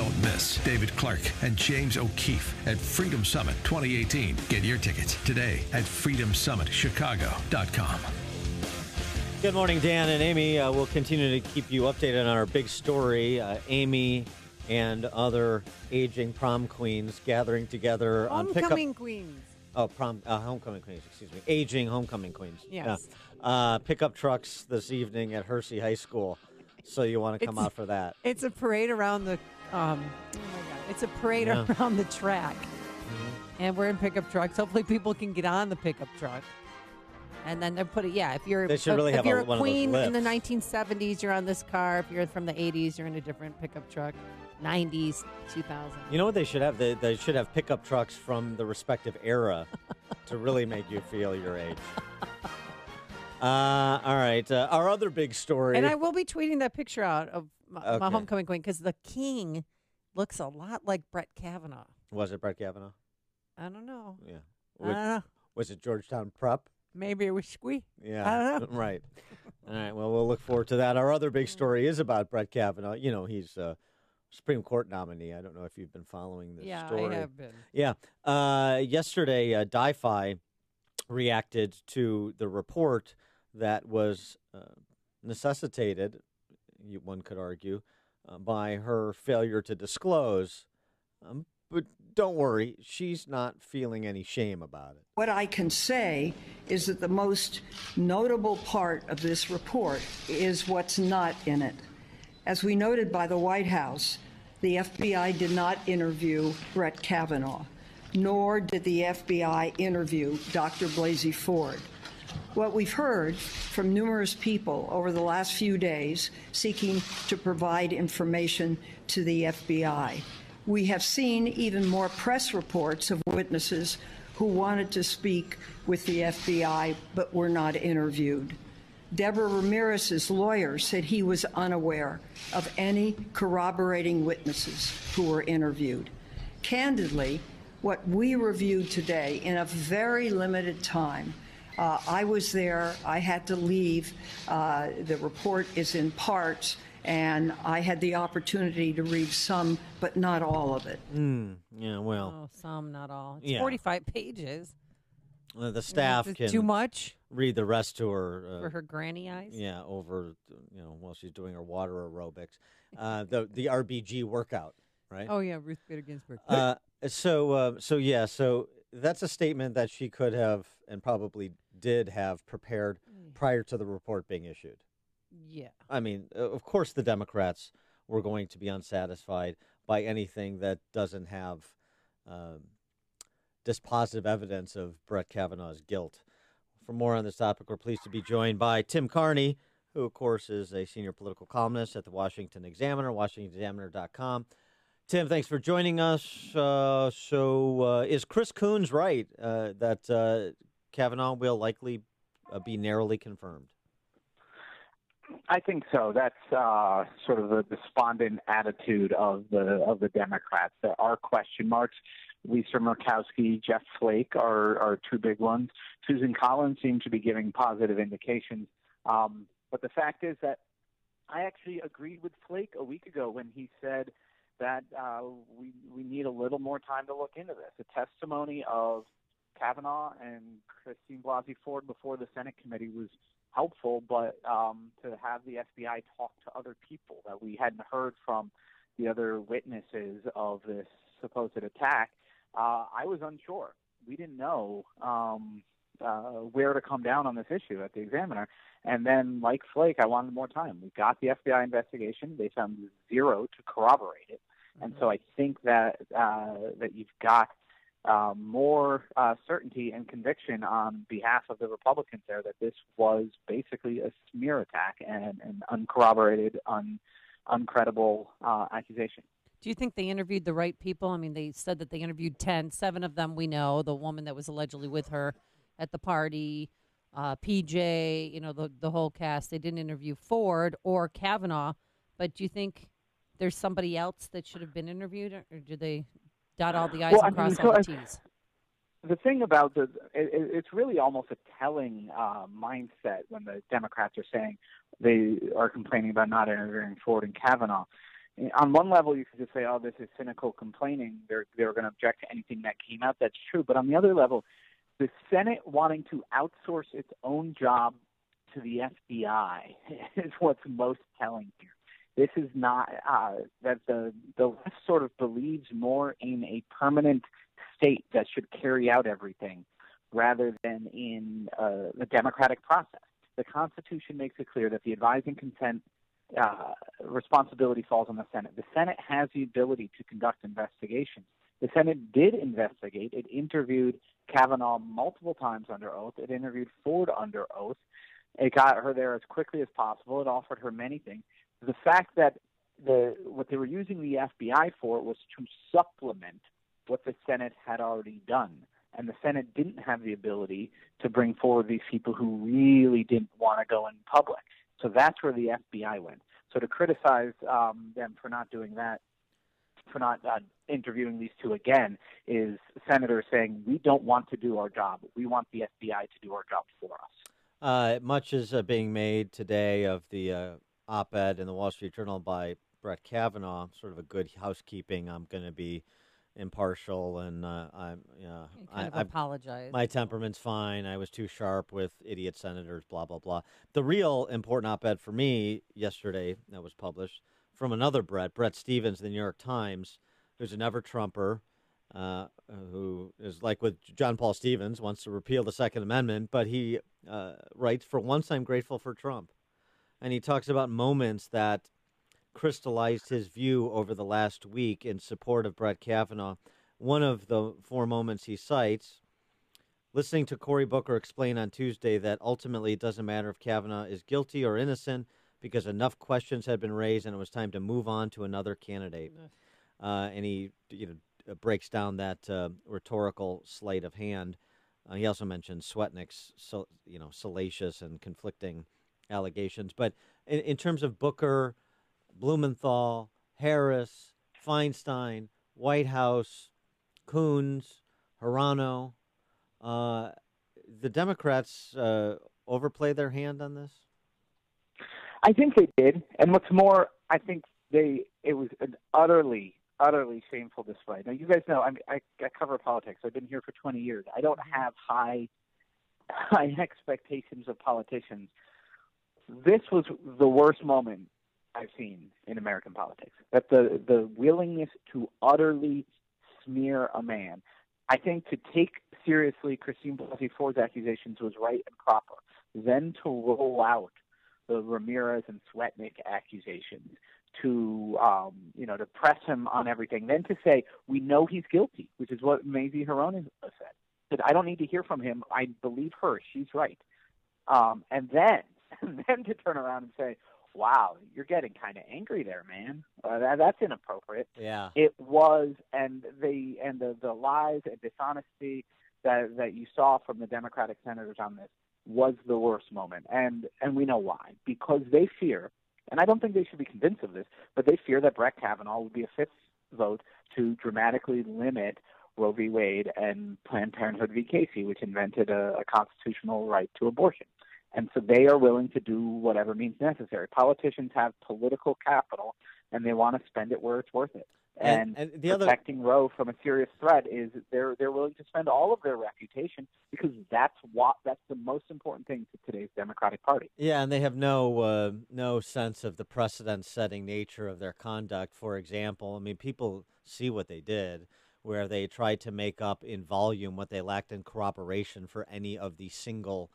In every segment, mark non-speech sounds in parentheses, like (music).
Don't miss David Clark and James O'Keefe at Freedom Summit 2018. Get your tickets today at freedomsummitchicago.com. Good morning, Dan and Amy. Uh, we'll continue to keep you updated on our big story. Uh, Amy and other aging prom queens gathering together on. Homecoming queens. Oh, prom, uh, homecoming queens, excuse me. Aging homecoming queens. Yes. Yeah. Uh, pickup trucks this evening at Hersey High School. So you want to come It's- out for that. It's a parade around the. Um, oh my God! It's a parade Yeah. around the track, and we're in pickup trucks. Hopefully, people can get on the pickup truck. And then they put it. Yeah, if you're They should a- really if have you're a, one of those queen in the 1970s, you're on this car. If you're from the 80s, you're in a different pickup truck. 90s, 2000. You know what they should have? They, they should have pickup trucks from the respective era (laughs) to really make you feel your age. Uh, all right. Uh, our other big story. And I will be tweeting that picture out of my, my Okay. homecoming queen because the king looks a lot like Brett Kavanaugh. was it Brett Kavanaugh? I don't know. Yeah. I don't know. was it Georgetown Prep? Maybe it was Squi. Yeah. I don't Right. (laughs) All right. Well, we'll look forward to that. Our other big story is about Brett Kavanaugh. You know, he's a Supreme Court nominee. I don't know if you've been following this Yeah, story. I have been. Yeah. Uh, yesterday, uh, DiFi reacted to the report that was uh, necessitated, you, one could argue, uh, by her failure to disclose. Um, but don't worry, she's not feeling any shame about it. What I can say is that the most notable part of this report is what's not in it. As we noted by the White House, the FBI did not interview Brett Kavanaugh, nor did the FBI interview Dr. Blasey Ford. What we've heard from numerous people over the last few days seeking to provide information to the FBI. We have seen even more press reports of witnesses who wanted to speak with the FBI but were not interviewed. Deborah Ramirez's lawyer said he was unaware of any corroborating witnesses who were interviewed. Candidly, what we reviewed today in a very limited time, uh, I was there, I had to leave. Uh, the report is in parts, and I had the opportunity to read some, but not all of it. Yeah, well, Oh, some, not all. It's Yeah. 45 pages. uh, the staff can too much read the rest to her. Uh, for her granny eyes. Yeah, over you know while she's doing her water aerobics, uh, the the RBG workout, right? Oh yeah, Ruth Bader Ginsburg. Uh, so uh, so yeah, so that's a statement that she could have and probably did have prepared prior to the report being issued. yeah. I mean, of course, the Democrats were going to be unsatisfied by anything that doesn't have um, dispositive evidence of Brett Kavanaugh's guilt. For more on this topic, we're pleased to be joined by Tim Carney, who, of course, is a senior political columnist at the Washington Examiner, WashingtonExaminer.com. Tim, thanks for joining us. Uh, so, uh, is Chris Coons right uh, that uh, Kavanaugh will likely uh, be narrowly confirmed? I think so. That's uh, sort of the despondent attitude of the of the Democrats. There are question marks. Lisa Murkowski, Jeff Flake are are two big ones. Susan Collins seems to be giving positive indications. Um, but the fact is that I actually agreed with Flake a week ago when he said that uh, we we need a little more time to look into this. A testimony of Kavanaugh and Christine Blasey Ford before the Senate committee was helpful, but um, to have the FBI talk to other people that we hadn't heard from the other witnesses of this supposed attack, uh, I was unsure. We didn't know um, uh, where to come down on this issue at the examiner. And then, like Flake, I wanted more time. We got the FBI investigation. They found zero to corroborate it. And so I think that uh, that you've got uh, more uh, certainty and conviction on behalf of the Republicans there that this was basically a smear attack and an uncorroborated, un, uncredible uh, accusation. Do you think they interviewed the right people? I mean, they said that they interviewed 10. Seven of them we know. The woman that was allegedly with her at the party, uh, PJ, you know, the, the whole cast. They didn't interview Ford or Kavanaugh. But do you think there's somebody else that should have been interviewed, or, or do they dot all the I's Well, I and mean, cross so all the T's? the thing about the it, it- it's really almost a telling uh, mindset when the Democrats are saying they are complaining about not interviewing Ford and Kavanaugh. on one level, you could just say, "Oh, this is cynical complaining." They're they're going to object to anything that came out. That's true. But on the other level, the Senate wanting to outsource its own job to the FBI (laughs) is what's most telling here. This is not uh, that the the left sort of believes more in a permanent state that should carry out everything rather than in uh, the democratic process. The Constitution makes it clear that the advising consent uh, responsibility falls on the Senate. The Senate has the ability to conduct investigations. The Senate did investigate. It interviewed Kavanaugh multiple times under oath. It interviewed Ford under oath. It got her there as quickly as possible. It offered her many things. The fact that the what they were using the FBI for was to supplement what the Senate had already done. And the Senate didn't have the ability to bring forward these people who really didn't want to go in public. So that's where the FBI went. So to criticize um, them for not doing that, for not uh, interviewing these two again, is senators saying we don't want to do our job. We want the FBI to do our job for us. Uh, much is uh, being made today of the uh, op-ed in the Wall Street Journal by Brett Kavanaugh. Sort of a good housekeeping. I'm going to be impartial, and uh, I'm, you know, I, of apologize. My temperament's fine. I was too sharp with idiot senators. Blah blah blah. The real important op-ed for me yesterday that was published from another Brett, Bret Stephens, the New York Times, who's an ever Trumper. Uh, who is like with John Paul Stevens, wants to repeal the Second Amendment, but he uh, writes, For once, I'm grateful for Trump. And he talks about moments that crystallized his view over the last week in support of Brett Kavanaugh. One of the four moments he cites listening to Cory Booker explain on Tuesday that ultimately it doesn't matter if Kavanaugh is guilty or innocent because enough questions had been raised and it was time to move on to another candidate. Uh, and he you know breaks down that uh, rhetorical sleight of hand. Uh, he also mentions Swetnick's so, you know salacious and conflicting allegations. But in, in terms of Booker, Blumenthal, Harris, Feinstein, Whitehouse, Coons, Hirono, uh, the Democrats uh, overplay their hand on this. I think they did, and what's more, I think they it was an utterly utterly shameful display. Now, you guys know I, mean, I, I cover politics. I've been here for 20 years. I don't have high high (laughs) expectations of politicians. This was the worst moment I've seen in American politics. That the the willingness to utterly smear a man. I think to take seriously Christine Blasey Ford's accusations was right and proper. Then to roll out the Ramirez and Swetnick accusations to um, you know to press him on everything. Then to say we know he's guilty, which is what Mazie Hirono said. That I don't need to hear from him. I believe her. She's right. Um, and then (laughs) and then to turn around and say, "Wow, you're getting kind of angry there, man. Uh, that, that's inappropriate." Yeah, it was, and the and the the lies and dishonesty that that you saw from the Democratic senators on this was the worst moment, and and we know why because they fear and I don't think they should be convinced of this, but they fear that Brett Kavanaugh would be a fifth vote to dramatically limit Roe v. Wade and Planned Parenthood v. Casey, which invented a, a constitutional right to abortion. And so they are willing to do whatever means necessary. Politicians have political capital, and they want to spend it where it's worth it. And, and, and the protecting other... Roe from a serious threat is they're they're willing to spend all of their reputation because that's what that's the most important thing to today's Democratic Party. Yeah, and they have no uh, no sense of the precedent-setting nature of their conduct. For example, I mean, people see what they did, where they tried to make up in volume what they lacked in corroboration for any of the single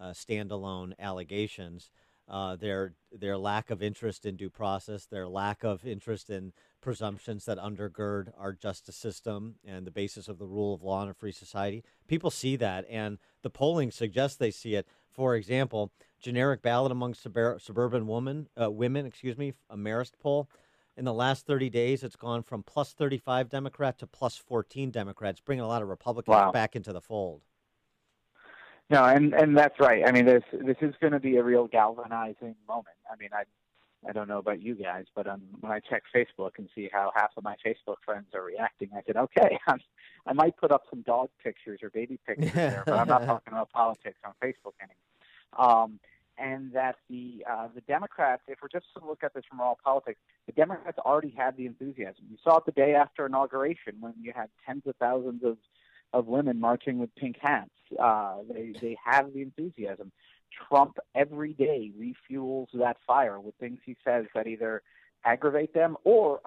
uh, standalone allegations. Uh, their their lack of interest in due process, their lack of interest in presumptions that undergird our justice system and the basis of the rule of law in a free society. People see that, and the polling suggests they see it. For example, generic ballot among suburb- suburban women, uh, women, excuse me, a Marist poll. In the last 30 days, it's gone from plus 35 Democrat to plus 14 Democrats, bringing a lot of Republicans wow. back into the fold. No, and and that's right. I mean, this this is going to be a real galvanizing moment. I mean, I I don't know about you guys, but um, when I check Facebook and see how half of my Facebook friends are reacting, I said, okay, (laughs) I'm, I might put up some dog pictures or baby pictures (laughs) there, but I'm not talking about politics on Facebook anymore. Um, and that the uh, the Democrats, if we're just to look at this from raw politics, the Democrats already had the enthusiasm. You saw it the day after inauguration when you had tens of thousands of of women marching with pink hats. Uh, they they have the enthusiasm. Trump every day refuels that fire with things he says that either aggravate them or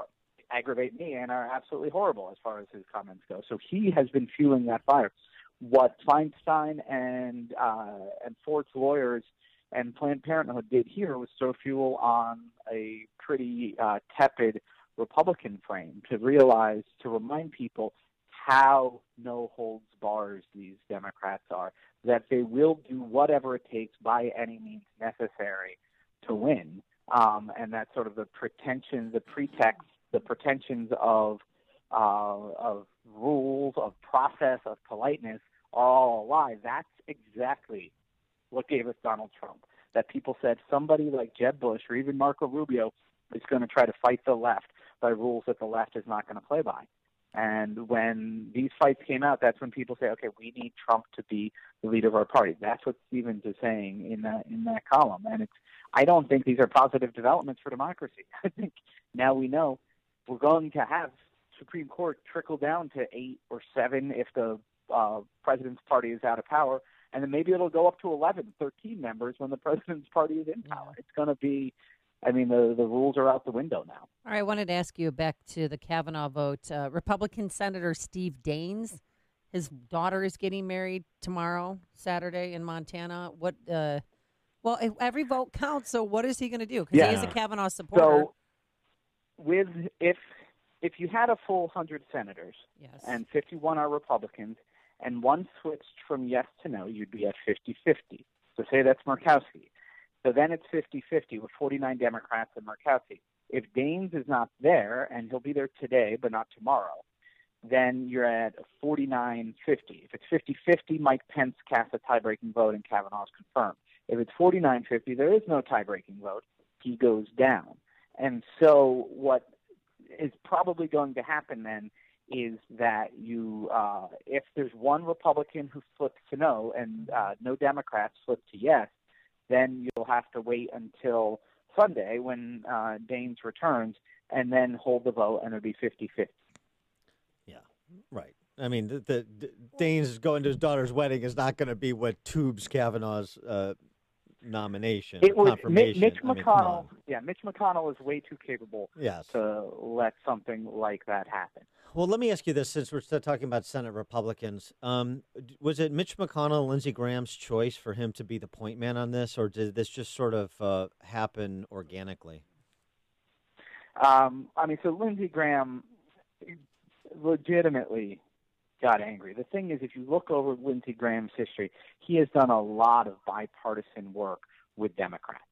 aggravate me and are absolutely horrible as far as his comments go. So he has been fueling that fire. What Feinstein and uh, and Ford's lawyers and Planned Parenthood did here was throw fuel on a pretty uh, tepid Republican frame to realize to remind people how no holds bars these Democrats are, that they will do whatever it takes by any means necessary to win. Um, and that sort of the pretension, the pretext, the pretensions of uh, of rules, of process, of politeness are all a lie. That's exactly what gave us Donald Trump. That people said somebody like Jeb Bush or even Marco Rubio is going to try to fight the left by rules that the left is not going to play by. And when these fights came out, that's when people say, okay, we need Trump to be the leader of our party. That's what Stephens is saying in that in that column. And it's I don't think these are positive developments for democracy. (laughs) I think now we know we're going to have Supreme Court trickle down to eight or seven if the uh, president's party is out of power, and then maybe it'll go up to 11, 13 members when the president's party is in power. It's going to be I mean, the the rules are out the window now. All right, I wanted to ask you back to the Kavanaugh vote. Uh, Republican Senator Steve Daines, his daughter is getting married tomorrow, Saturday in Montana. What? Uh, well, every vote counts. So what is he going to do? Because Yeah. he is a Kavanaugh supporter. So, with if if you had a full hundred senators yes. and 51 are Republicans, and one switched from yes to no, you'd be at 50-50. So say that's Murkowski. So then it's 50-50 with 49 Democrats and Murkowski. If Daines is not there, and he'll be there today but not tomorrow, then you're at 49-50. If it's 50-50, Mike Pence casts a tie-breaking vote and Kavanaugh is confirmed. If it's 49-50, there is no tie-breaking vote. He goes down. And so what is probably going to happen then is that you, uh, if there's one Republican who flips to no and uh, no Democrats flip to yes, then you'll have to wait until Sunday when uh, Daines returns and then hold the vote, and it'll be 50 50. Yeah, right. I mean, the, the, the Daines going to his daughter's wedding is not going to be what tubes Kavanaugh's uh, nomination It was confirmation. Mitch I mean, McConnell. yeah, Mitch McConnell is way too capable Yes. to let something like that happen. Well, let me ask you this: since we're still talking about Senate Republicans, um, was it Mitch McConnell, Lindsey Graham's choice for him to be the point man on this, or did this just sort of uh, happen organically? Um, I mean, so Lindsey Graham legitimately got angry. The thing is, if you look over Lindsey Graham's history, he has done a lot of bipartisan work with Democrats.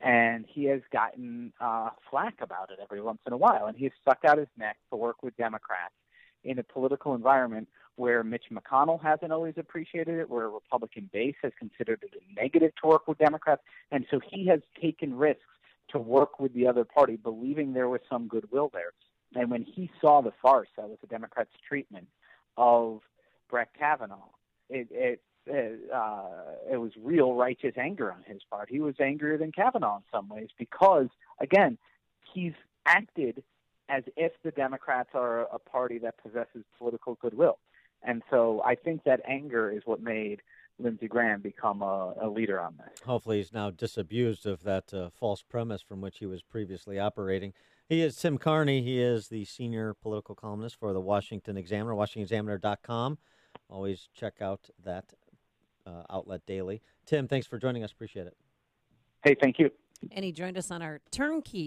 And he has gotten uh, flack about it every once in a while. And he has stuck out his neck to work with Democrats in a political environment where Mitch McConnell hasn't always appreciated it, where a Republican base has considered it a negative to work with Democrats. And so he has taken risks to work with the other party, believing there was some goodwill there. And when he saw the farce that was the Democrats' treatment of Brett Kavanaugh, it it uh, it was real righteous anger on his part. He was angrier than Kavanaugh in some ways because, again, he's acted as if the Democrats are a party that possesses political goodwill. And so I think that anger is what made Lindsey Graham become a, a leader on this. Hopefully, he's now disabused of that uh, false premise from which he was previously operating. He is Tim Carney. He is the senior political columnist for the Washington Examiner, WashingtonExaminer.com. Always check out that uh, outlet daily. Tim, thanks for joining us. Appreciate it. Hey, thank you. and he joined us on our turnkey